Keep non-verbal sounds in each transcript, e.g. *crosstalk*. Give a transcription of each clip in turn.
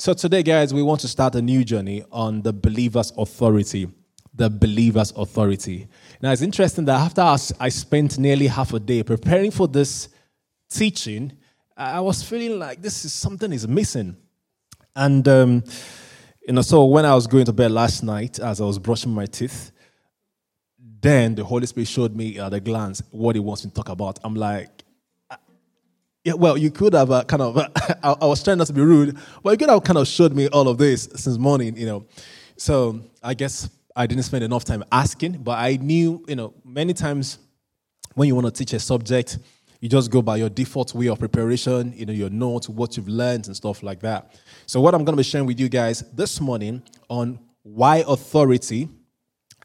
So, today, guys, we want to start a new journey on the believer's authority. The believer's authority. Now, it's interesting that after I spent nearly half a day preparing for this teaching, I was feeling like this is something is missing. And, um, you know, so when I was going to bed last night, as I was brushing my teeth, then the Holy Spirit showed me at a glance what He wants me to talk about. I'm like, yeah, well, you could have uh, kind of, *laughs* I, I, was trying not to be rude, but you could have kind of showed me all of this since morning, you know. So I guess I didn't spend enough time asking, but I knew, you know, many times when you want to teach a subject, you just go by your default way of preparation, you know, your notes, what you've learned, and stuff like that. So, what I'm going to be sharing with you guys this morning on why authority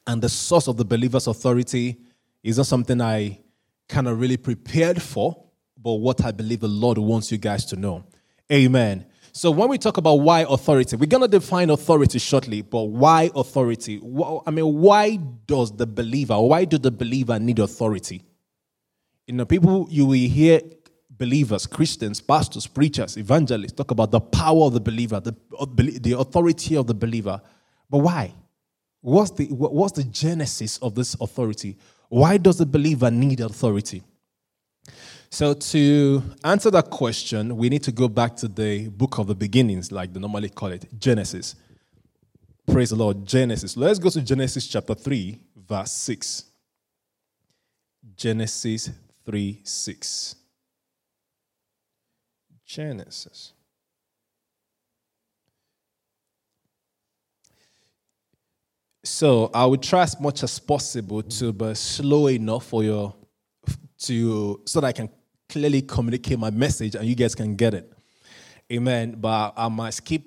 and the source of the believer's authority is not something I kind of really prepared for but what I believe the Lord wants you guys to know. Amen. So when we talk about why authority, we're going to define authority shortly, but why authority? I mean, why does the believer, why do the believer need authority? You know, people, you will hear believers, Christians, pastors, preachers, evangelists talk about the power of the believer, the, the authority of the believer. But why? What's the, what's the genesis of this authority? Why does the believer need authority? So, to answer that question, we need to go back to the book of the beginnings, like they normally call it, Genesis. Praise the Lord, Genesis. Let's go to Genesis chapter 3, verse 6. Genesis 3 6. Genesis. So I will try as much as possible to be slow enough for your to so that I can clearly communicate my message and you guys can get it. Amen. But I might skip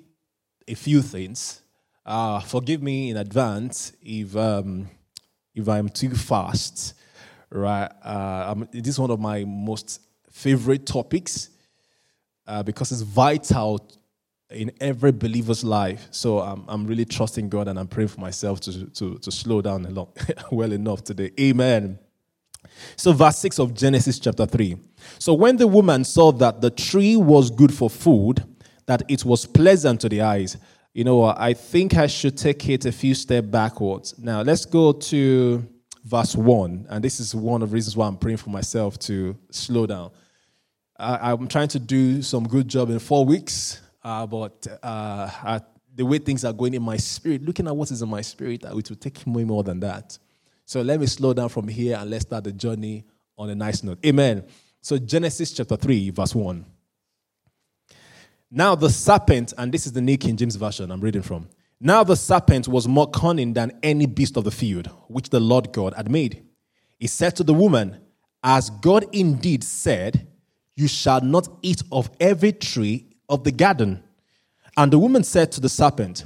a few things. Uh, forgive me in advance if um, if I'm too fast. Right. Uh, this is one of my most favorite topics uh, because it's vital in every believer's life. So I'm, I'm really trusting God and I'm praying for myself to, to, to slow down a lot, *laughs* well enough today. Amen. So, verse 6 of Genesis chapter 3. So, when the woman saw that the tree was good for food, that it was pleasant to the eyes, you know what? I think I should take it a few steps backwards. Now, let's go to verse 1. And this is one of the reasons why I'm praying for myself to slow down. I, am trying to do some good job in four weeks, uh, but uh, I, the way things are going in my spirit, looking at what is in my spirit, it will take me more than that. So let me slow down from here and let's start the journey on a nice note. Amen. So, Genesis chapter 3, verse 1. Now the serpent, and this is the New King James Version I'm reading from. Now the serpent was more cunning than any beast of the field, which the Lord God had made. He said to the woman, As God indeed said, You shall not eat of every tree of the garden. And the woman said to the serpent,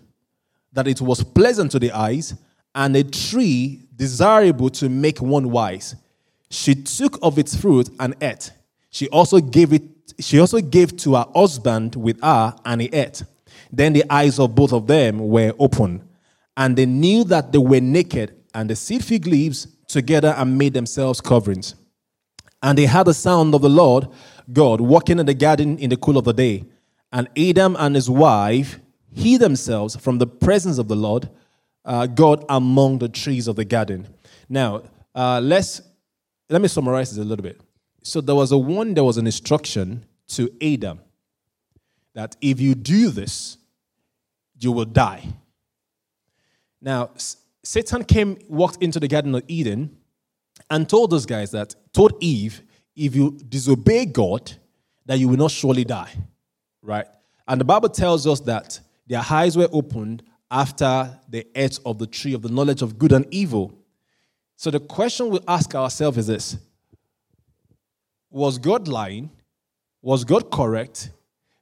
that it was pleasant to the eyes, and a tree desirable to make one wise. She took of its fruit and ate. She also gave it she also gave to her husband with her, and he ate. Then the eyes of both of them were open, and they knew that they were naked, and they sewed fig leaves together and made themselves coverings. And they heard the sound of the Lord God walking in the garden in the cool of the day. And Adam and his wife hid themselves from the presence of the Lord uh, God among the trees of the garden. Now, uh, let's let me summarize this a little bit. So there was a one, there was an instruction to Adam that if you do this, you will die. Now, Satan came, walked into the Garden of Eden, and told those guys that, told Eve, if you disobey God, that you will not surely die. Right? And the Bible tells us that their eyes were opened after the ate of the tree of the knowledge of good and evil. So the question we ask ourselves is this Was God lying? Was God correct?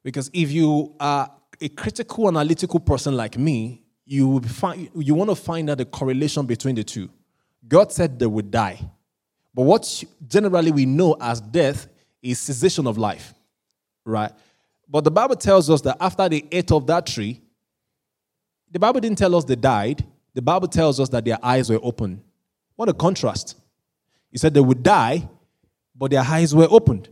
Because if you are a critical analytical person like me, you find, you want to find out the correlation between the two. God said they would die. But what generally we know as death is cessation of life, right? But the Bible tells us that after they ate of that tree, the Bible didn't tell us they died. The Bible tells us that their eyes were open. What a contrast. He said they would die, but their eyes were opened.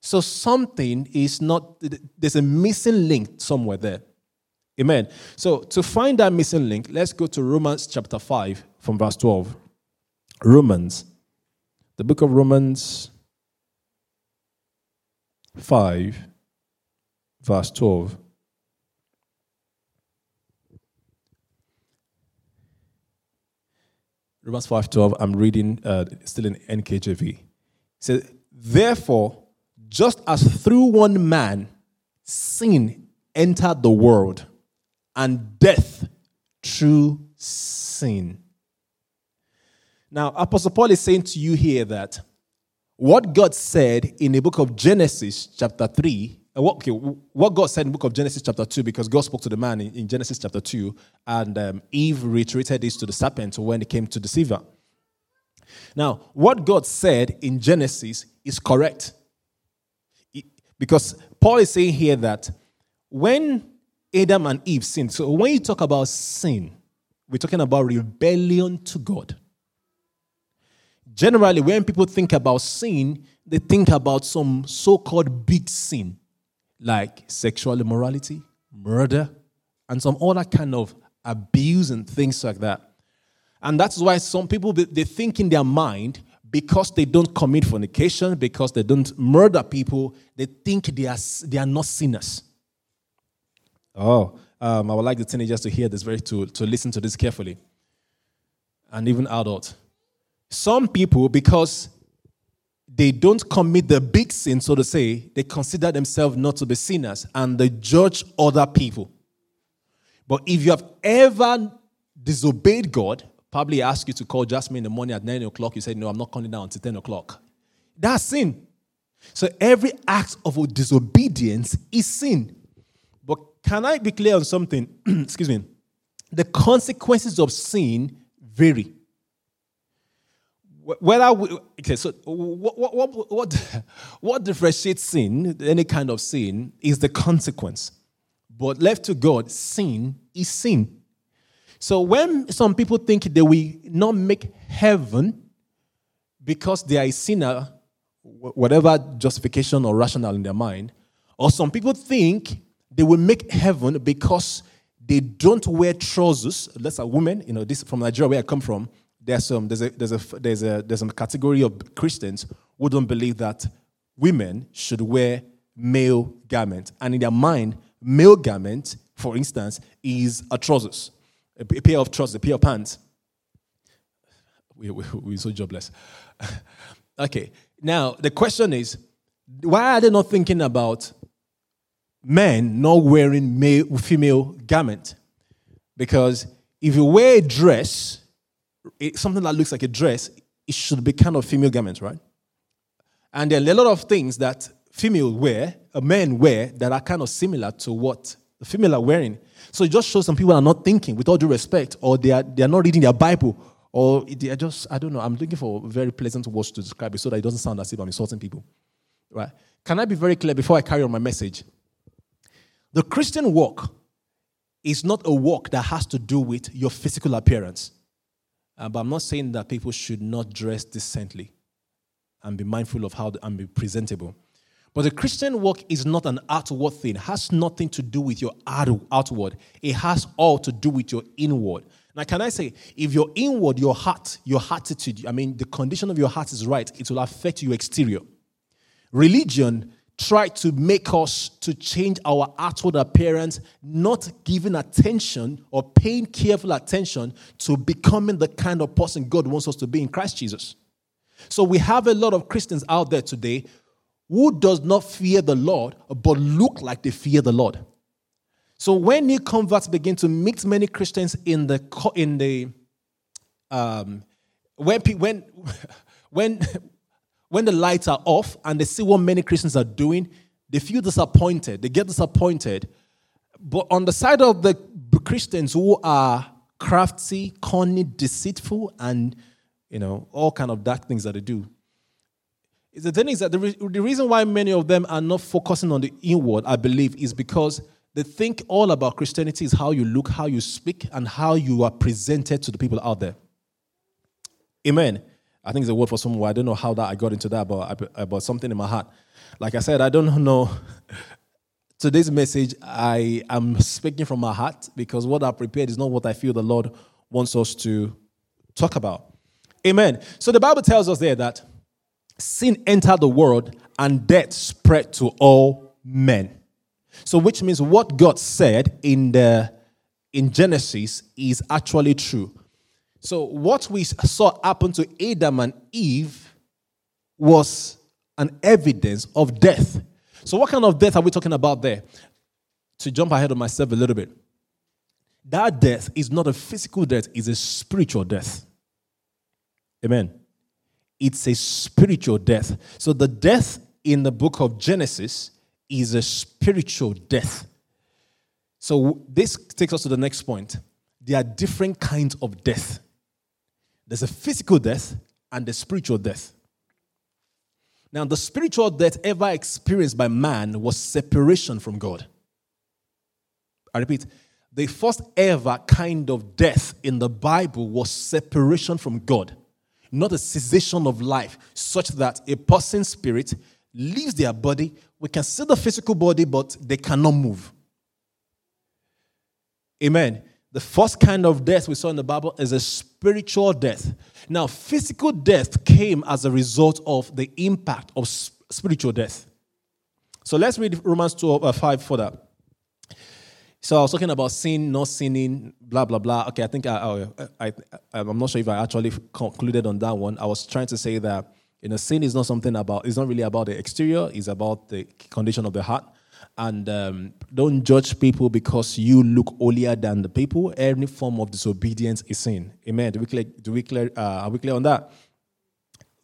So something is not, there's a missing link somewhere there. Amen. So to find that missing link, let's go to Romans chapter 5 from verse 12. Romans, the book of Romans 5, verse 12. Romans 5:12, I'm reading uh, still in NKJV. It says, Therefore, just as through one man sin entered the world, and death through sin. Now, Apostle Paul is saying to you here that what God said in the book of Genesis, chapter 3, uh, what, okay, what God said in the book of Genesis, chapter 2, because God spoke to the man in, in Genesis, chapter 2, and um, Eve reiterated this to the serpent when it came to deceive. Now, what God said in Genesis is correct. Because Paul is saying here that when Adam and Eve sinned, so when you talk about sin, we're talking about rebellion to God. Generally, when people think about sin, they think about some so called big sin like sexual immorality, murder, and some other kind of abuse and things like that. And that's why some people they think in their mind because they don't commit fornication, because they don't murder people, they think they are, they are not sinners. Oh, um, I would like the teenagers to hear this very to, to listen to this carefully. And even adults. Some people, because they don't commit the big sin, so to say, they consider themselves not to be sinners and they judge other people. But if you have ever disobeyed God, probably ask you to call Jasmine in the morning at 9 o'clock, you say, No, I'm not calling down until 10 o'clock. That's sin. So every act of disobedience is sin. But can I be clear on something? *clears throat* Excuse me. The consequences of sin vary whether we, okay, so what, what, what, what differentiates sin, any kind of sin, is the consequence. But left to God, sin is sin. So when some people think they will not make heaven because they are a sinner, whatever justification or rationale in their mind, or some people think they will make heaven because they don't wear trousers. That's a woman, you know, this from Nigeria where I come from there's, some, there's, a, there's, a, there's, a, there's a category of Christians who don't believe that women should wear male garments. And in their mind, male garment, for instance, is a trousers, a pair of trousers, a pair of pants. We, we, we're so jobless. *laughs* okay, now the question is why are they not thinking about men not wearing male, female garment? Because if you wear a dress, it, something that looks like a dress, it should be kind of female garment, right? And there are a lot of things that female wear, uh, men wear, that are kind of similar to what the female are wearing. So it just shows some people are not thinking, with all due respect, or they are, they are not reading their Bible, or they are just, I don't know, I'm looking for very pleasant words to describe it so that it doesn't sound as if I'm insulting people. Right? Can I be very clear before I carry on my message? The Christian walk is not a walk that has to do with your physical appearance. Uh, but I'm not saying that people should not dress decently and be mindful of how they, and be presentable. But the Christian walk is not an outward thing. It has nothing to do with your outward. It has all to do with your inward. Now, can I say, if your inward, your heart, your attitude, I mean, the condition of your heart is right, it will affect your exterior. Religion try to make us to change our outward appearance, not giving attention or paying careful attention to becoming the kind of person God wants us to be in Christ Jesus. So we have a lot of Christians out there today who does not fear the Lord but look like they fear the Lord. So when new converts begin to meet many Christians in the in the um, when when *laughs* when when the lights are off and they see what many Christians are doing, they feel disappointed. They get disappointed But on the side of the Christians who are crafty, cunning, deceitful, and you know all kind of dark things that they do, the thing is that the, re- the reason why many of them are not focusing on the inward, I believe, is because they think all about Christianity is how you look, how you speak, and how you are presented to the people out there. Amen. I think it's a word for someone. I don't know how that I got into that, but about something in my heart. Like I said, I don't know. *laughs* Today's message, I am speaking from my heart because what I prepared is not what I feel the Lord wants us to talk about. Amen. So the Bible tells us there that sin entered the world and death spread to all men. So, which means what God said in the in Genesis is actually true. So, what we saw happen to Adam and Eve was an evidence of death. So, what kind of death are we talking about there? To jump ahead of myself a little bit, that death is not a physical death, it's a spiritual death. Amen. It's a spiritual death. So, the death in the book of Genesis is a spiritual death. So, this takes us to the next point. There are different kinds of death there's a physical death and a spiritual death. Now, the spiritual death ever experienced by man was separation from God. I repeat, the first ever kind of death in the Bible was separation from God, not a cessation of life, such that a person's spirit leaves their body. We can see the physical body, but they cannot move. Amen. The first kind of death we saw in the Bible is a spiritual death. Now, physical death came as a result of the impact of spiritual death. So let's read Romans 2 uh, 5 for that. So I was talking about sin, not sinning, blah, blah, blah. Okay, I think I, I, I, I'm not sure if I actually concluded on that one. I was trying to say that you know, sin is not something about, it's not really about the exterior, it's about the condition of the heart. And um, don't judge people because you look holier than the people. Any form of disobedience is sin. Amen. Do we clear, do we clear, uh, are we clear on that?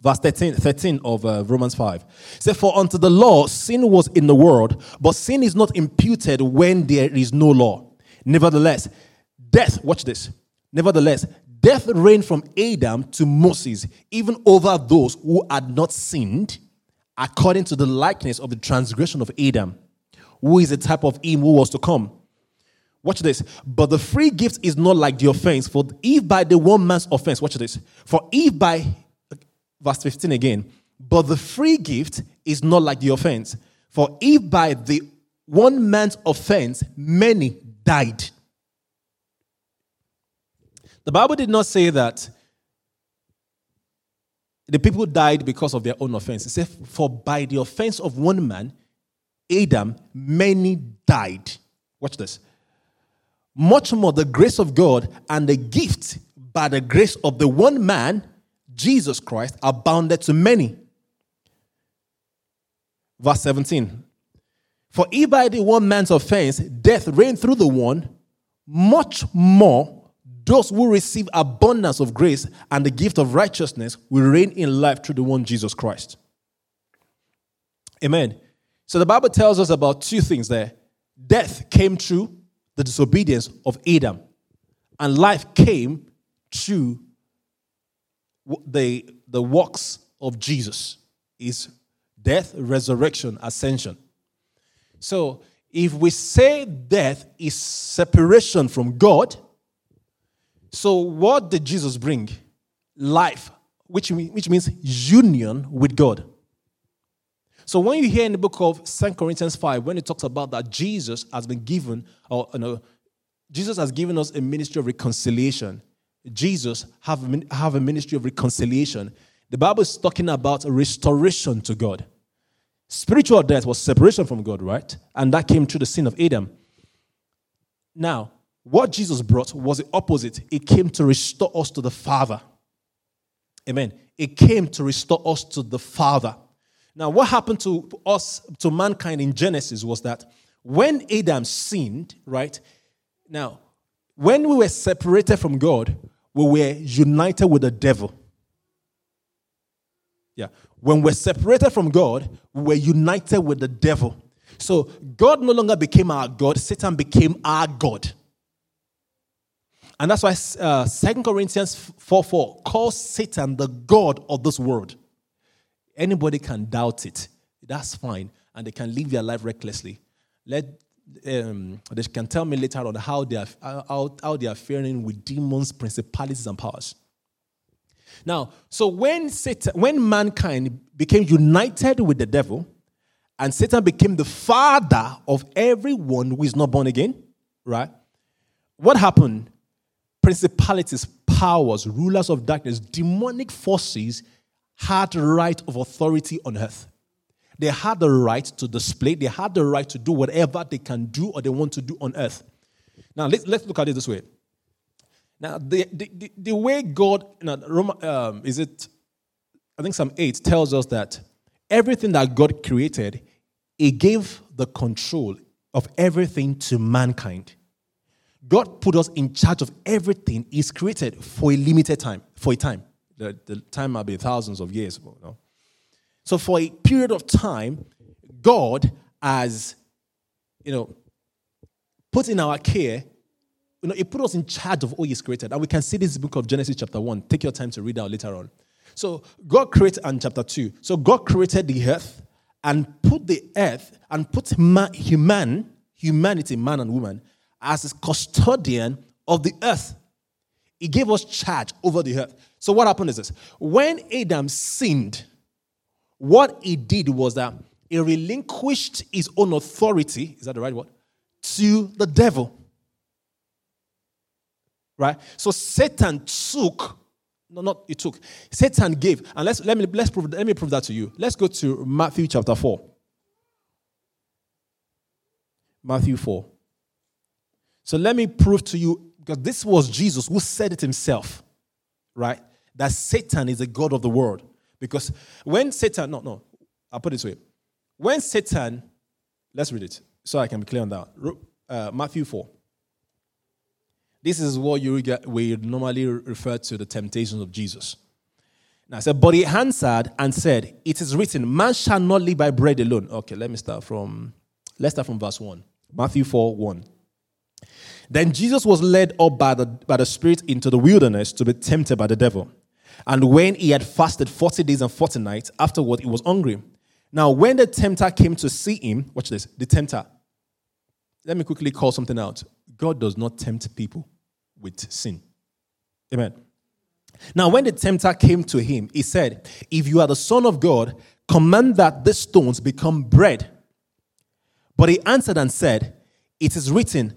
Verse 13, 13 of uh, Romans 5. Say, For unto the law sin was in the world, but sin is not imputed when there is no law. Nevertheless, death, watch this. Nevertheless, death reigned from Adam to Moses, even over those who had not sinned, according to the likeness of the transgression of Adam who is the type of him who was to come. Watch this. But the free gift is not like the offense. For if by the one man's offense, watch this. For if by, verse 15 again, but the free gift is not like the offense. For if by the one man's offense many died. The Bible did not say that the people died because of their own offense. It said, For by the offense of one man, Adam, many died. Watch this. Much more the grace of God and the gift by the grace of the one man, Jesus Christ, abounded to many. Verse 17. For if by the one man's offense death reigned through the one, much more those who receive abundance of grace and the gift of righteousness will reign in life through the one Jesus Christ. Amen. So the Bible tells us about two things there. Death came through the disobedience of Adam, and life came through the, the works of Jesus is death, resurrection, ascension. So if we say death is separation from God, so what did Jesus bring? Life, which, which means union with God. So when you hear in the book of 2 Corinthians 5, when it talks about that Jesus has been given, or you know, Jesus has given us a ministry of reconciliation. Jesus have, have a ministry of reconciliation. The Bible is talking about restoration to God. Spiritual death was separation from God, right? And that came through the sin of Adam. Now, what Jesus brought was the opposite. It came to restore us to the Father. Amen. It came to restore us to the Father. Now, what happened to us, to mankind in Genesis, was that when Adam sinned, right? Now, when we were separated from God, we were united with the devil. Yeah. When we're separated from God, we were united with the devil. So God no longer became our God, Satan became our God. And that's why uh, 2 Corinthians 4 4 calls Satan the God of this world. Anybody can doubt it. That's fine. And they can live their life recklessly. Let um, they can tell me later on how they are how, how they are faring with demons, principalities, and powers. Now, so when Satan, when mankind became united with the devil, and Satan became the father of everyone who is not born again, right? What happened? Principalities, powers, rulers of darkness, demonic forces had right of authority on earth. They had the right to display, they had the right to do whatever they can do or they want to do on earth. Now, let's, let's look at it this way. Now, the, the, the, way God, you know, um, is it, I think Psalm 8 tells us that everything that God created, He gave the control of everything to mankind. God put us in charge of everything He's created for a limited time, for a time. The, the time might be thousands of years. You know? So for a period of time, God has, you know, put in our care, you know, He put us in charge of all He's created. And we can see this book of Genesis, chapter 1. Take your time to read out later on. So God created, and chapter 2. So God created the earth and put the earth and put human, humanity, man and woman, as his custodian of the earth. He gave us charge over the earth. So what happened is this: when Adam sinned, what he did was that he relinquished his own authority, is that the right word? To the devil. Right? So Satan took, no, not he took, Satan gave. And let's let me let's prove let me prove that to you. Let's go to Matthew chapter 4. Matthew 4. So let me prove to you, because this was Jesus who said it himself, right? That Satan is the God of the world. Because when Satan, no, no, I'll put it this way. When Satan, let's read it so I can be clear on that. Uh, Matthew 4. This is what you get, we normally refer to the temptations of Jesus. Now, I said, but he answered and said, It is written, man shall not live by bread alone. Okay, let me start from, let's start from verse 1. Matthew 4 1. Then Jesus was led up by the, by the Spirit into the wilderness to be tempted by the devil. And when he had fasted 40 days and 40 nights, afterward he was hungry. Now, when the tempter came to see him, watch this, the tempter. Let me quickly call something out. God does not tempt people with sin. Amen. Now, when the tempter came to him, he said, If you are the Son of God, command that the stones become bread. But he answered and said, It is written,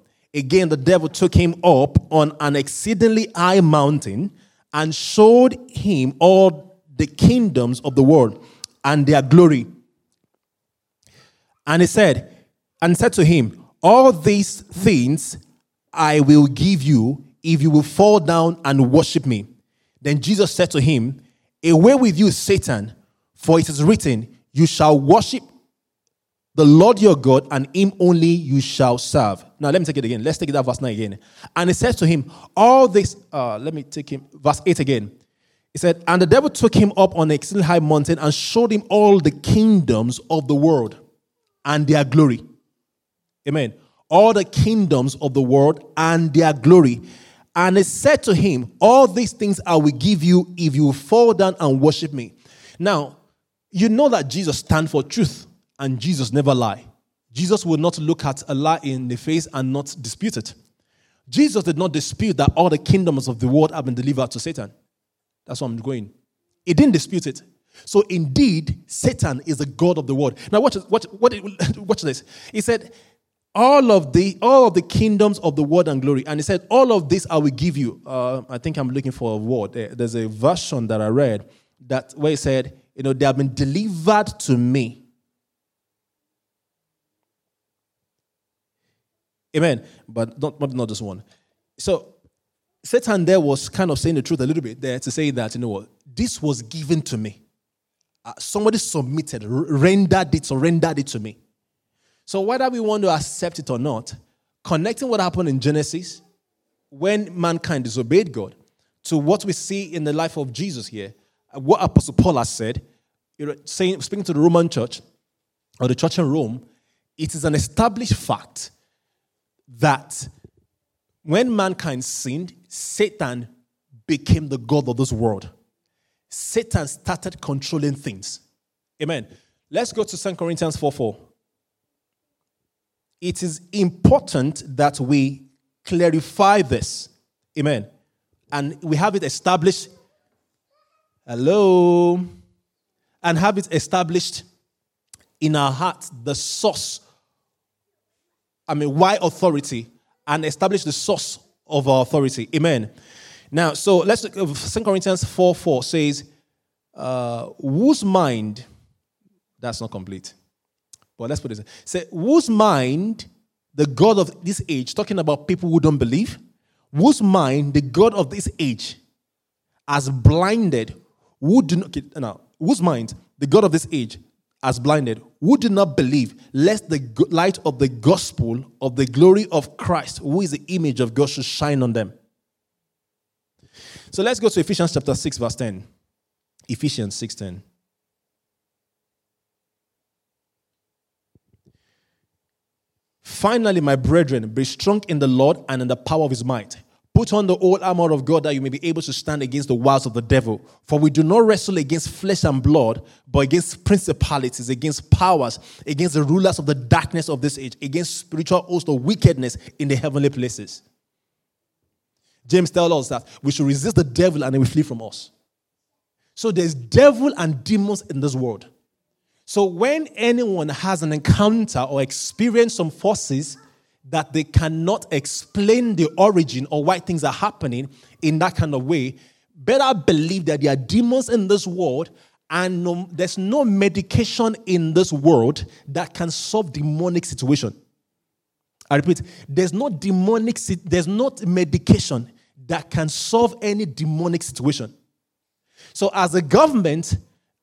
Again, the devil took him up on an exceedingly high mountain and showed him all the kingdoms of the world and their glory. And he said, and said to him, All these things I will give you if you will fall down and worship me. Then Jesus said to him, Away with you, Satan, for it is written, You shall worship the Lord your God, and him only you shall serve. Now, let me take it again. Let's take that verse 9 again. And he says to him, All this, uh, let me take him, verse 8 again. He said, And the devil took him up on an exceedingly high mountain and showed him all the kingdoms of the world and their glory. Amen. All the kingdoms of the world and their glory. And he said to him, All these things I will give you if you fall down and worship me. Now, you know that Jesus stands for truth and Jesus never lie. Jesus will not look at a lie in the face and not dispute it. Jesus did not dispute that all the kingdoms of the world have been delivered to Satan. That's where I'm going. He didn't dispute it. So indeed, Satan is the God of the world. Now watch, watch, watch, *laughs* watch this. He said, all of the all of the kingdoms of the world and glory and he said all of this i will give you uh, i think i'm looking for a word there's a version that i read that where he said you know they have been delivered to me Amen. But not, not, just one. So Satan there was kind of saying the truth a little bit there to say that, you know what, this was given to me. Uh, somebody submitted, rendered it, surrendered it to me. So whether we want to accept it or not, connecting what happened in Genesis when mankind disobeyed God to what we see in the life of Jesus here, uh, what Apostle Paul has said, saying, speaking to the Roman church or the church in Rome, it is an established fact that when mankind sinned, Satan became the God of this world. Satan started controlling things. Amen. Let's go to 2 Corinthians 4 4. It is important that we clarify this. Amen. And we have it established. Hello. And have it established in our hearts the source. I mean, why authority? And establish the source of our authority. Amen. Now, so let's look at 2 Corinthians 4 4 says, uh, whose mind, that's not complete, but let's put it, say, whose mind, the God of this age, talking about people who don't believe, whose mind, the God of this age, has blinded, who do not, now, whose mind, the God of this age, has blinded, who do not believe, lest the light of the gospel of the glory of Christ, who is the image of God, should shine on them. So let's go to Ephesians chapter 6, verse 10. Ephesians 6:10. Finally, my brethren, be strong in the Lord and in the power of his might. Put on the whole armor of God that you may be able to stand against the wiles of the devil. For we do not wrestle against flesh and blood, but against principalities, against powers, against the rulers of the darkness of this age, against spiritual hosts of wickedness in the heavenly places. James tells us that we should resist the devil and he will flee from us. So there's devil and demons in this world. So when anyone has an encounter or experience some forces that they cannot explain the origin or why things are happening in that kind of way, better believe that there are demons in this world and no, there's no medication in this world that can solve demonic situation. I repeat, there's no demonic, there's not medication that can solve any demonic situation. So as a government,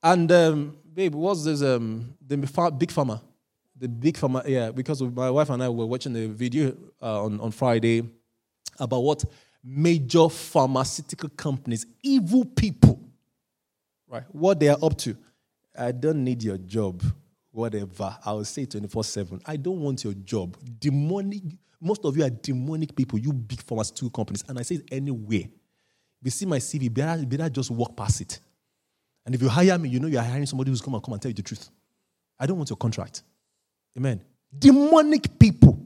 and um, babe, what's this? Um, the big pharma, the big. Yeah, because my wife and I were watching the video uh, on on Friday about what major pharmaceutical companies, evil people, right? What they are up to. I don't need your job, whatever. I will say 24 7. I don't want your job. Demonic, most of you are demonic people, you big pharmaceutical companies. And I say it anywhere. If you see my CV, better, better just walk past it. And if you hire me, you know you're hiring somebody who's come and come and tell you the truth. I don't want your contract. Amen. Demonic people.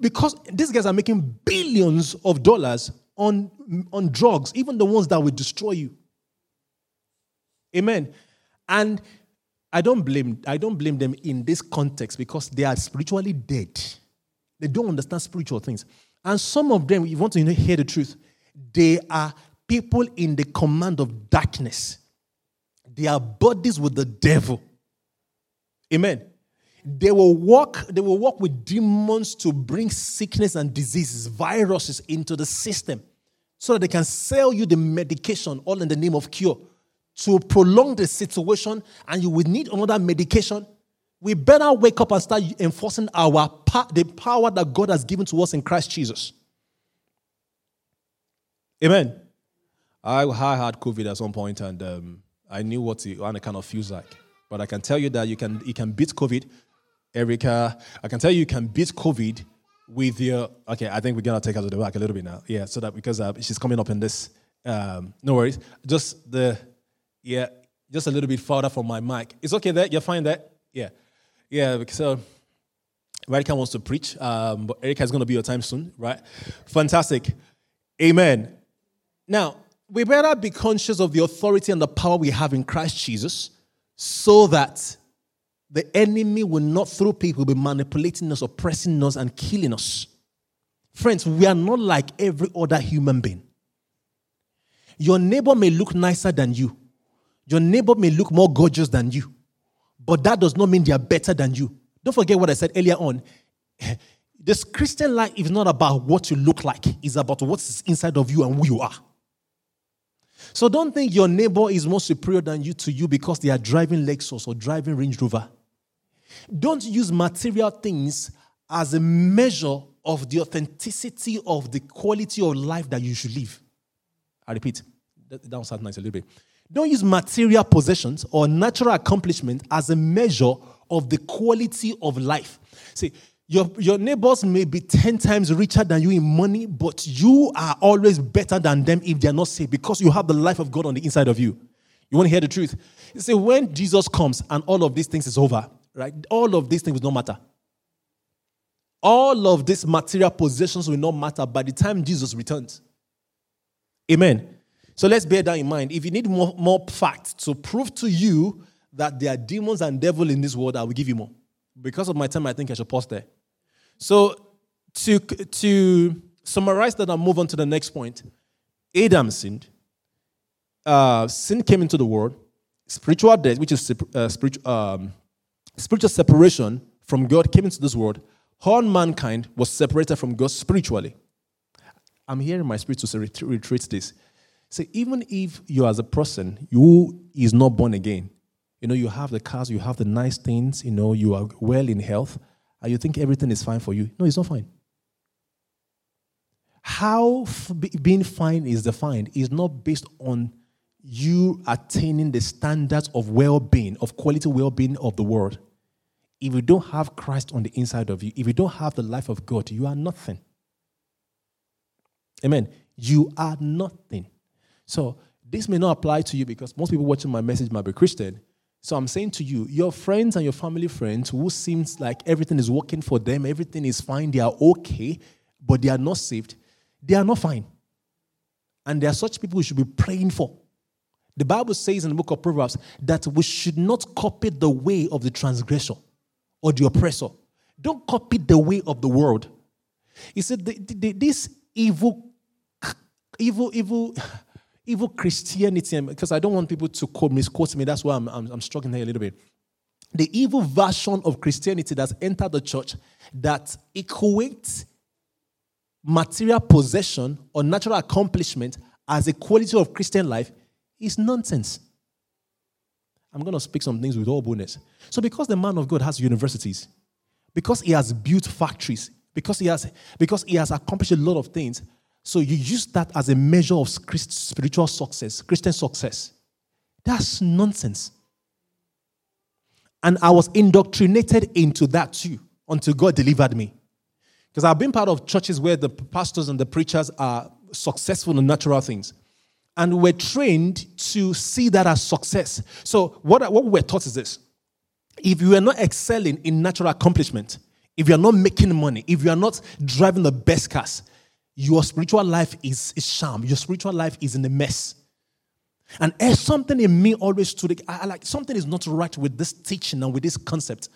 Because these guys are making billions of dollars on, on drugs, even the ones that will destroy you. Amen. And I don't blame I don't blame them in this context because they are spiritually dead. They don't understand spiritual things. And some of them, you want to hear the truth, they are people in the command of darkness. They are bodies with the devil. Amen. They will walk, they will walk with demons to bring sickness and diseases, viruses into the system so that they can sell you the medication all in the name of cure to prolong the situation and you will need another medication. We better wake up and start enforcing our the power that God has given to us in Christ Jesus. Amen. I, I had COVID at some point and um, I knew what it, what kind of feels like. But I can tell you that you can, you can beat COVID. Erica, I can tell you you can beat COVID with your. Okay, I think we're to take her to the back a little bit now. Yeah, so that because uh, she's coming up in this. Um, no worries. Just the. Yeah, just a little bit farther from my mic. It's okay there? You're fine there? Yeah. Yeah, so. Uh, Erica wants to preach, um, but Erica is going to be your time soon, right? Fantastic. Amen. Now, we better be conscious of the authority and the power we have in Christ Jesus so that the enemy will not, through people, be manipulating us, oppressing us, and killing us. Friends, we are not like every other human being. Your neighbor may look nicer than you, your neighbor may look more gorgeous than you, but that does not mean they are better than you. Don't forget what I said earlier on. *laughs* this Christian life is not about what you look like, it's about what's inside of you and who you are. So don't think your neighbor is more superior than you to you because they are driving Lexus or driving Range Rover. Don't use material things as a measure of the authenticity of the quality of life that you should live. I repeat, that, that sound nice a little bit. Don't use material possessions or natural accomplishment as a measure of the quality of life. See, your, your neighbors may be 10 times richer than you in money, but you are always better than them if they are not saved because you have the life of God on the inside of you. You want to hear the truth? You see, when Jesus comes and all of these things is over, right? All of these things will not matter. All of these material possessions will not matter by the time Jesus returns. Amen. So let's bear that in mind. If you need more, more facts to prove to you that there are demons and devil in this world, I will give you more. Because of my time, I think I should pause there. So to, to summarize that and move on to the next point, Adam sinned. Uh, sin came into the world. Spiritual death, which is uh, spiritual, um, spiritual separation from God, came into this world. All mankind was separated from God spiritually. I'm hearing my spirit to retreat this. Say, even if you as a person, you is not born again, you know, you have the cars, you have the nice things, you know, you are well in health, and you think everything is fine for you. No, it's not fine. How f- being fine is defined is not based on you attaining the standards of well being, of quality well being of the world. If you don't have Christ on the inside of you, if you don't have the life of God, you are nothing. Amen. You are nothing. So, this may not apply to you because most people watching my message might be Christian. So, I'm saying to you, your friends and your family friends who seems like everything is working for them, everything is fine, they are okay, but they are not saved, they are not fine. And there are such people we should be praying for. The Bible says in the book of Proverbs that we should not copy the way of the transgressor or the oppressor. Don't copy the way of the world. He said, this evil, evil, evil, *sighs* evil Christianity, because I don't want people to quote, misquote me, that's why I'm, I'm, I'm struggling here a little bit. The evil version of Christianity that's entered the church that equates material possession or natural accomplishment as a quality of Christian life is nonsense. I'm going to speak some things with all boldness. So, because the man of God has universities, because he has built factories, because he has, because he has accomplished a lot of things, so you use that as a measure of spiritual success, Christian success. That's nonsense. And I was indoctrinated into that too until God delivered me. Because I've been part of churches where the pastors and the preachers are successful in natural things and we're trained to see that as success. So, what, what we're taught is this if you are not excelling in natural accomplishment, if you are not making money, if you are not driving the best cars, your spiritual life is, is sham. Your spiritual life is in a mess. And as something in me always stood, I, I like something is not right with this teaching and with this concept.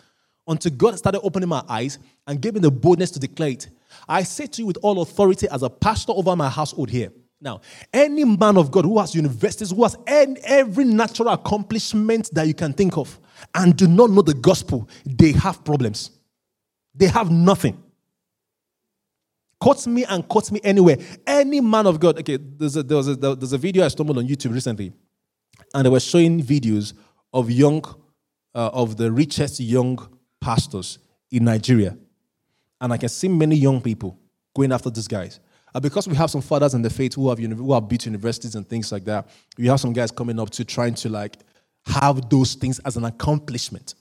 Until God started opening my eyes and me the boldness to declare it. I say to you with all authority as a pastor over my household here now, any man of God who has universities, who has any, every natural accomplishment that you can think of, and do not know the gospel, they have problems. They have nothing. Quote me and quote me anywhere. Any man of God. Okay, there's a, there was a, there's a video I stumbled on YouTube recently, and they were showing videos of young, uh, of the richest young pastors in Nigeria, and I can see many young people going after these guys. Because we have some fathers in the faith who have, who have built universities and things like that, we have some guys coming up to trying to like have those things as an accomplishment.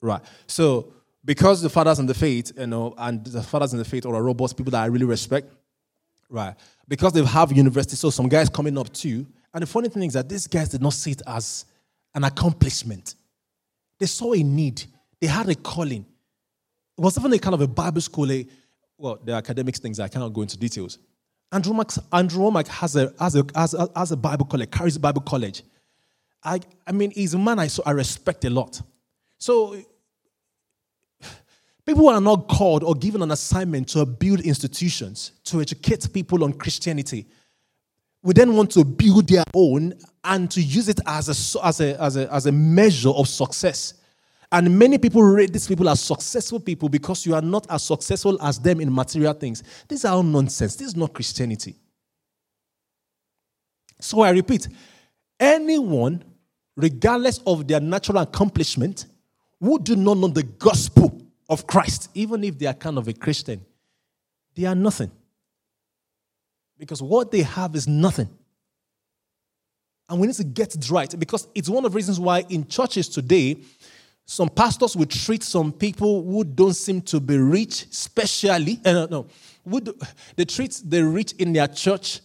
Right. So because the fathers in the faith, you know, and the fathers in the faith are robust people that I really respect, right? Because they have university, so some guys coming up too. And the funny thing is that these guys did not see it as an accomplishment. They saw a need. They had a calling. It was even a kind of a Bible school, a, well, the academics things, I cannot go into details. Andrew Wommack, Andrew has a, has, a, has, a, has a Bible college, Charis a Bible college. I, I mean, he's a man I, so I respect a lot. So, people are not called or given an assignment to build institutions, to educate people on Christianity. We then want to build their own and to use it as a, as a, as a, as a measure of success. And many people rate these people as successful people because you are not as successful as them in material things. These are all nonsense. This is not Christianity. So I repeat anyone, regardless of their natural accomplishment, who do not know the gospel of Christ, even if they are kind of a Christian, they are nothing. Because what they have is nothing. And we need to get it right because it's one of the reasons why in churches today, some pastors will treat some people who don't seem to be rich, specially, uh, no, no, would, they treat the rich in their church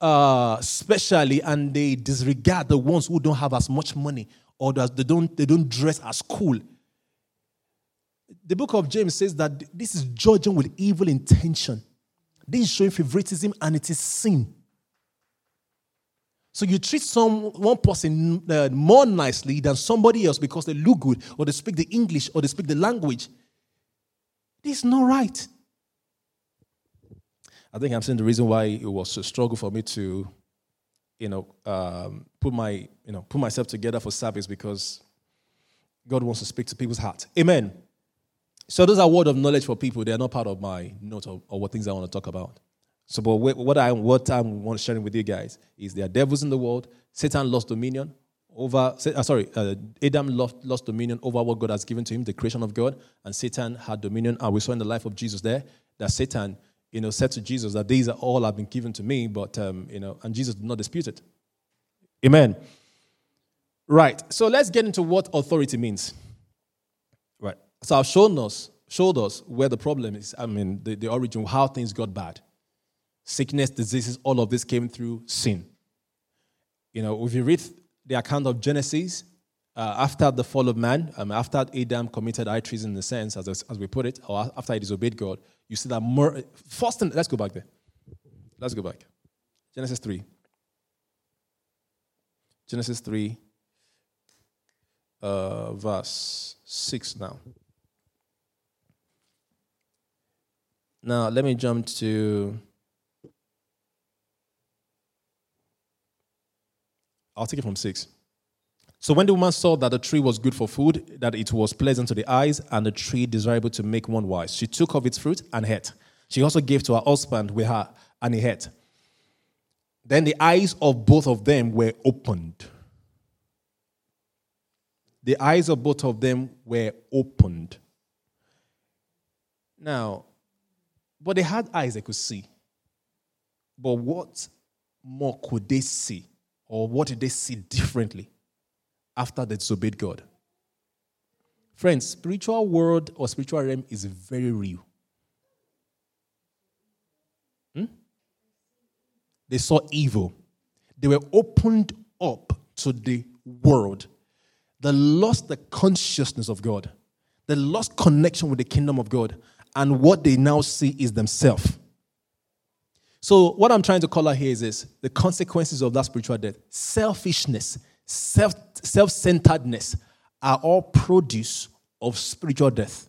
uh, specially, and they disregard the ones who don't have as much money or they don't, they don't dress as cool. The book of James says that this is judging with evil intention. This is showing favoritism and it is sin. So you treat some one person uh, more nicely than somebody else because they look good or they speak the English or they speak the language. This is not right. I think I'm saying the reason why it was a struggle for me to, you know, um, put my, you know, put myself together for service because God wants to speak to people's heart. Amen. So those are word of knowledge for people. They are not part of my note of, or what things I want to talk about. So, but what I what I want sharing with you guys is there are devils in the world. Satan lost dominion over. Uh, sorry, uh, Adam lost, lost dominion over what God has given to him, the creation of God, and Satan had dominion. And we saw in the life of Jesus there that Satan, you know, said to Jesus that these are all have been given to me, but um, you know, and Jesus did not dispute it. Amen. Right. So let's get into what authority means. Right. So I've shown us, showed us where the problem is. I mean, the, the origin, how things got bad. Sickness, diseases, all of this came through sin. You know, if you read the account of Genesis, uh, after the fall of man, um, after Adam committed high treason in the sense, as, as we put it, or after he disobeyed God, you see that more. First, thing, let's go back there. Let's go back. Genesis 3. Genesis 3, uh, verse 6 now. Now, let me jump to. I'll take it from 6. So when the woman saw that the tree was good for food, that it was pleasant to the eyes, and the tree desirable to make one wise, she took of its fruit and ate. She also gave to her husband with her, and he ate. Then the eyes of both of them were opened. The eyes of both of them were opened. Now, but they had eyes they could see. But what more could they see? Or what did they see differently after they disobeyed God? Friends, spiritual world or spiritual realm is very real. Hmm? They saw evil. They were opened up to the world. They lost the consciousness of God. They lost connection with the kingdom of God and what they now see is themselves. So, what I'm trying to call out here is this the consequences of that spiritual death selfishness, self centeredness are all produce of spiritual death.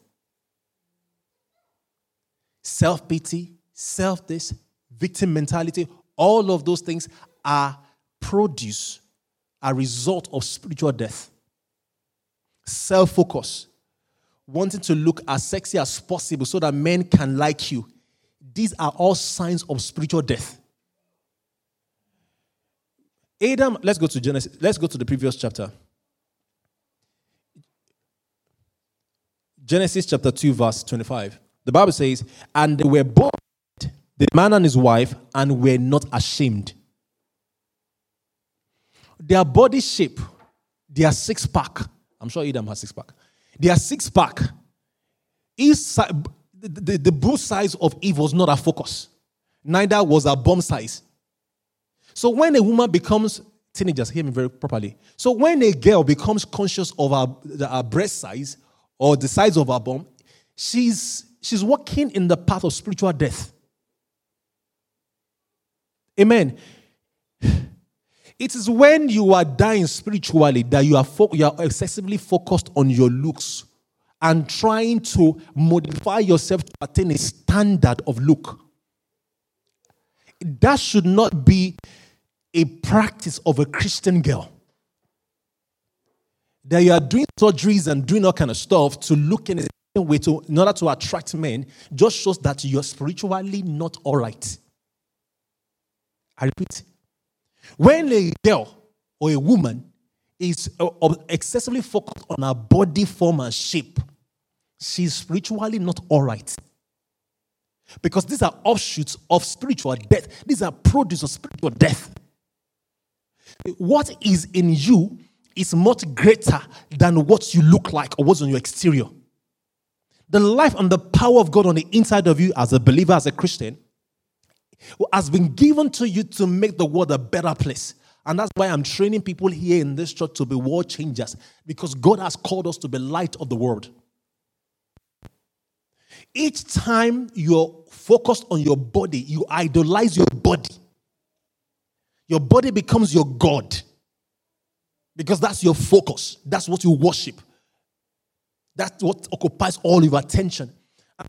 Self pity, self this, victim mentality, all of those things are produce, a result of spiritual death. Self focus, wanting to look as sexy as possible so that men can like you. These are all signs of spiritual death. Adam, let's go to Genesis. Let's go to the previous chapter. Genesis chapter 2, verse 25. The Bible says, And they were born, the man and his wife, and were not ashamed. Their body shape, their six pack. I'm sure Adam has six pack. Their six pack is the, the, size of Eve was not a focus. Neither was a bomb size. So when a woman becomes teenagers, hear me very properly. So when a girl becomes conscious of her, her breast size or the size of her bum, she's she's walking in the path of spiritual death. Amen. It is when you are dying spiritually that you are, fo- you are excessively focused on your looks and trying to modify yourself to attain a standard of look. That should not be a practice of a Christian girl. that you are doing surgeries and doing all kind of stuff to look in a certain way to in order to attract men just shows that you're spiritually not all right. I repeat, when a girl or a woman is uh, excessively focused on her body form and shape, she's spiritually not all right. Because these are offshoots of spiritual death. These are produce of spiritual death. What is in you is much greater than what you look like or what's on your exterior. The life and the power of God on the inside of you as a believer, as a Christian, has been given to you to make the world a better place. And that's why I'm training people here in this church to be world changers because God has called us to be light of the world. Each time you're focused on your body, you idolize your body. Your body becomes your God because that's your focus. That's what you worship. That's what occupies all your attention.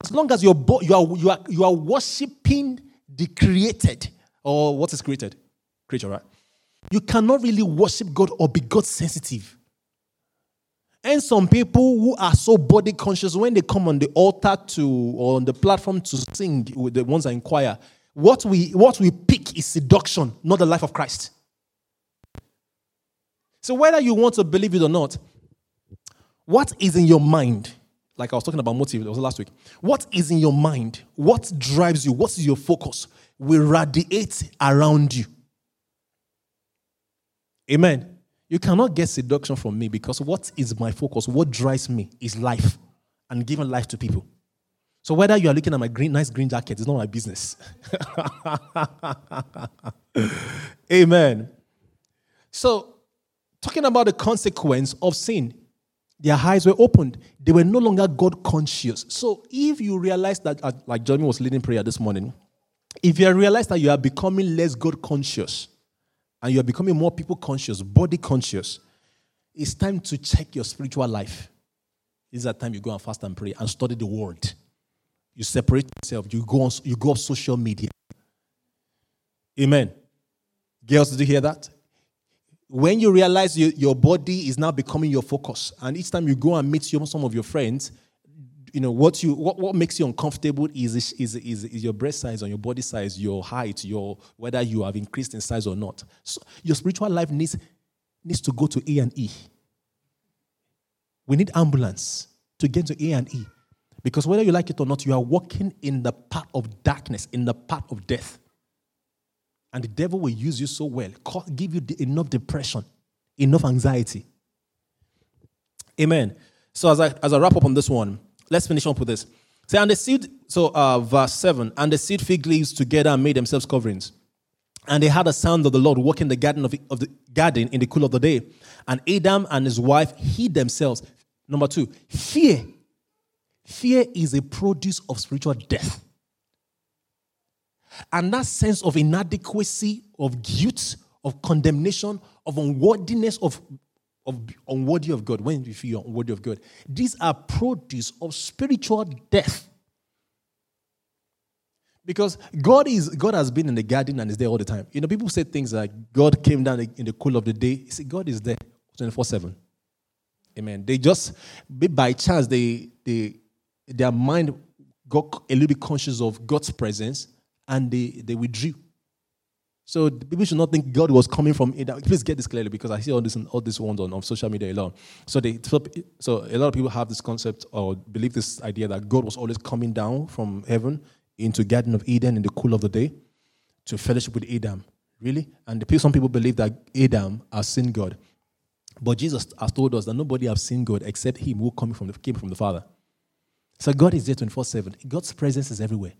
As long as your bo- you, are, you, are, you are worshiping the created, or what is created? Creature, right? You cannot really worship God or be God sensitive. And some people who are so body conscious, when they come on the altar to or on the platform to sing with the ones that inquire, what we what we pick is seduction, not the life of Christ. So whether you want to believe it or not, what is in your mind? Like I was talking about motive, it was last week. What is in your mind? What drives you? What is your focus? Will radiate around you. Amen. You cannot get seduction from me because what is my focus? What drives me is life and giving life to people. So whether you are looking at my green, nice green jacket, it's not my business. *laughs* Amen. So, talking about the consequence of sin, their eyes were opened. They were no longer God conscious. So, if you realize that, uh, like Jeremy was leading prayer this morning, if you realize that you are becoming less God conscious, and you are becoming more people conscious, body conscious, it's time to check your spiritual life. Is that time you go and fast and pray and study the word. You separate yourself. You go on, you go off social media. Amen. Girls, did you hear that? When you realize you, your body is now becoming your focus, and each time you go and meet some of your friends, you know what you what, what makes you uncomfortable is, is, is, is your breast size or your body size, your height, your whether you have increased in size or not. So your spiritual life needs needs to go to A and E. We need ambulance to get to A and E. Because whether you like it or not, you are walking in the path of darkness, in the path of death. And the devil will use you so well, give you enough depression, enough anxiety. Amen. So as I as I wrap up on this one, Let's finish up with this. Say, and the seed, so uh, verse 7, and the seed fig leaves together and made themselves coverings. And they had a sound of the Lord walking the garden of, of the garden in the cool of the day. And Adam and his wife hid themselves. Number two, fear. Fear is a produce of spiritual death. And that sense of inadequacy, of guilt, of condemnation, of unworthiness, of of unworthy of God, when you feel unworthy of God, these are produce of spiritual death. Because God is God has been in the garden and is there all the time. You know, people say things like God came down in the cool of the day. You see, God is there 24-7. Amen. They just by chance they they their mind got a little bit conscious of God's presence and they, they withdrew. So people should not think God was coming from it. Please get this clearly because I see all this all these ones on, on social media a lot. So they so a lot of people have this concept or believe this idea that God was always coming down from heaven into Garden of Eden in the cool of the day to fellowship with Adam. Really? And the, some people believe that Adam has seen God. But Jesus has told us that nobody has seen God except him who came from the, came from the Father. So God is there 24 7. God's presence is everywhere.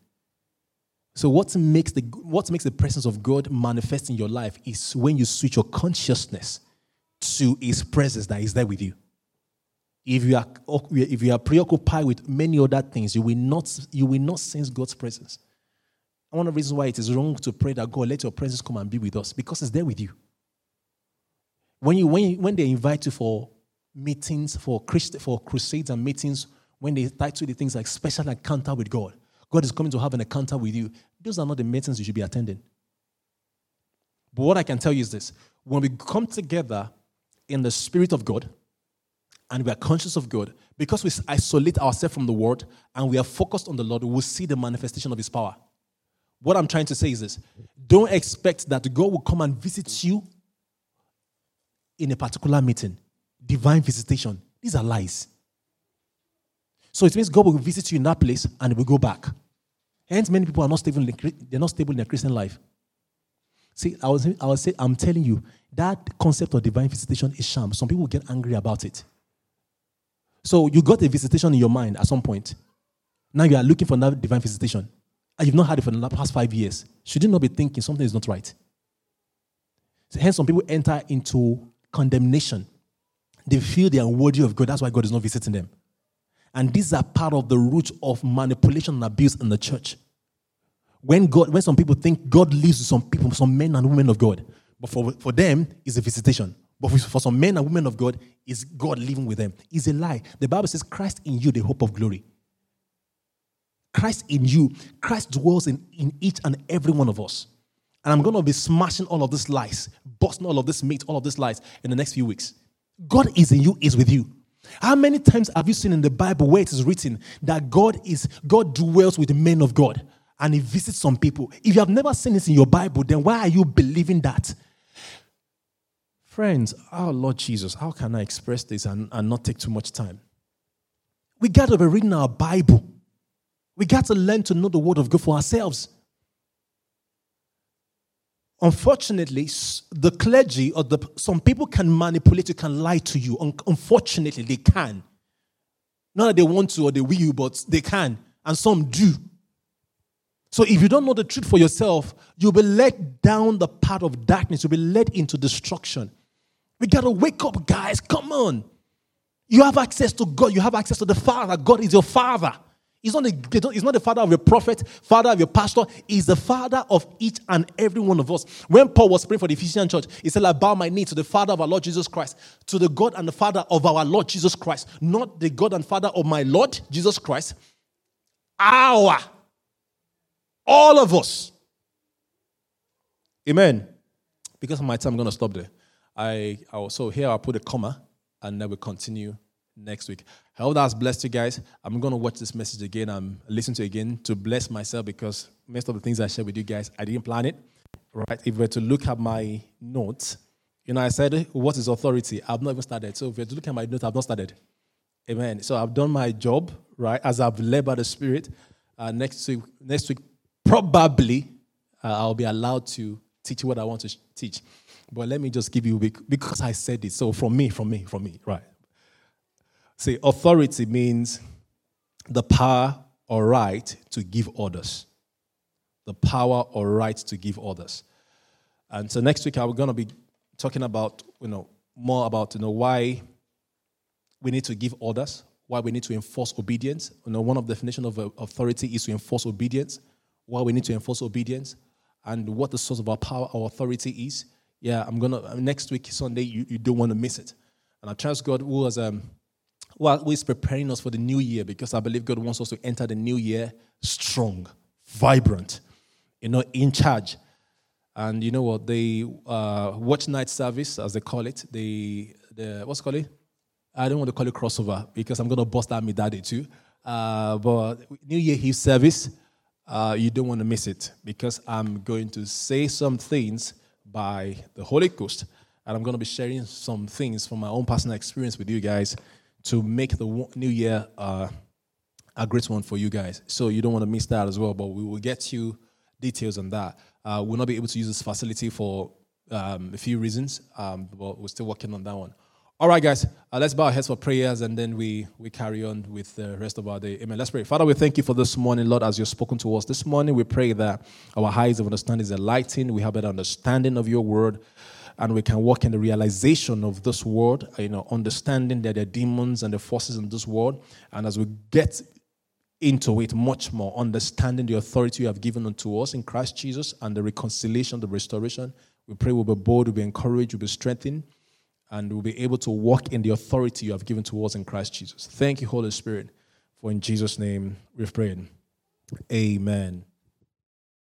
So what makes the what makes the presence of God manifest in your life is when you switch your consciousness to His presence that is there with you. If you are if you are preoccupied with many other things, you will not you will not sense God's presence. one of the reasons why it is wrong to pray that God let your presence come and be with us because it's there with you. When you when when they invite you for meetings for Christ, for crusades and meetings, when they title the things like special encounter with God God is coming to have an encounter with you. Those are not the meetings you should be attending. But what I can tell you is this when we come together in the Spirit of God, and we are conscious of God, because we isolate ourselves from the world and we are focused on the Lord, we will see the manifestation of His power. What I'm trying to say is this don't expect that God will come and visit you in a particular meeting. Divine visitation. These are lies. So it means God will visit you in that place and will go back. Hence, many people are not stable. In, they're not stable in their Christian life. See, I was, I was say, I'm telling you, that concept of divine visitation is sham. Some people get angry about it. So you got a visitation in your mind at some point. Now you are looking for that divine visitation. And you've not had it for the past five years. Should you not be thinking something is not right? So hence, some people enter into condemnation. They feel they are unworthy of God. That's why God is not visiting them. And these are part of the root of manipulation and abuse in the church. When God, when some people think God lives with some people, some men and women of God, but for, for them, it's a visitation. But for some men and women of God, is God living with them. It's a lie. The Bible says, Christ in you, the hope of glory. Christ in you, Christ dwells in, in each and every one of us. And I'm going to be smashing all of these lies, busting all of this meat, all of these lies in the next few weeks. God is in you, is with you. How many times have you seen in the Bible where it is written that God is God dwells with the men of God and he visits some people? If you have never seen this in your Bible, then why are you believing that? Friends, our Lord Jesus, how can I express this and, and not take too much time? We got to be reading our Bible. We got to learn to know the Word of God for ourselves. Unfortunately, the clergy or the some people can manipulate you, can lie to you. Unfortunately, they can. Not that they want to or they will, you, but they can, and some do. So if you don't know the truth for yourself, you'll be led down the path of darkness. You'll be led into destruction. We gotta wake up, guys. Come on. You have access to God. You have access to the Father. God is your Father. He's not, the, he's not the father of your prophet, father of your pastor. He's the father of each and every one of us. When Paul was praying for the Ephesian church, he said, I bow my knee to the Father of our Lord Jesus Christ, to the God and the Father of our Lord Jesus Christ, not the God and Father of my Lord Jesus Christ. Our. All of us. Amen. Because of my time, I'm going to stop there. I, I so here I'll put a comma and then we continue next week. I hope that's blessed you guys. I'm going to watch this message again. I'm listen to it again to bless myself because most of the things I shared with you guys, I didn't plan it. Right? If we were to look at my notes, you know, I said, What is authority? I've not even started. So if you were to look at my notes, I've not started. Amen. So I've done my job, right, as I've led by the Spirit. Uh, next week, next week, probably uh, I'll be allowed to teach what I want to teach. But let me just give you because I said it. So from me, from me, from me, right? See, authority means the power or right to give orders. The power or right to give orders. And so next week I'm going to be talking about, you know, more about, you know, why we need to give orders, why we need to enforce obedience. You know, one of the definitions of authority is to enforce obedience, why we need to enforce obedience, and what the source of our power or authority is. Yeah, I'm gonna next week Sunday. You, you don't want to miss it. And I trust God who has um, well, who is preparing us for the new year because I believe God wants us to enter the new year strong, vibrant, you know, in charge. And you know what? The uh, watch night service, as they call it, the, the what's it called? I don't want to call it crossover because I'm going to bust out my daddy too. Uh, but New Year Eve service, uh, you don't want to miss it because I'm going to say some things by the Holy Ghost, and I'm going to be sharing some things from my own personal experience with you guys to make the new year uh, a great one for you guys. So you don't want to miss that as well. But we will get you details on that. Uh, we'll not be able to use this facility for um, a few reasons, um, but we're still working on that one. All right, guys, uh, let's bow our heads for prayers and then we, we carry on with the rest of our day. Amen. Let's pray. Father, we thank you for this morning, Lord, as you've spoken to us this morning. We pray that our eyes of understanding is enlightened. We have an understanding of your word and we can walk in the realization of this world, you know, understanding that there are demons and the forces in this world. And as we get into it much more, understanding the authority you have given unto us in Christ Jesus and the reconciliation, the restoration, we pray we'll be bold, we'll be encouraged, we'll be strengthened, and we'll be able to walk in the authority you have given to us in Christ Jesus. Thank you, Holy Spirit, for in Jesus' name we've prayed. Amen.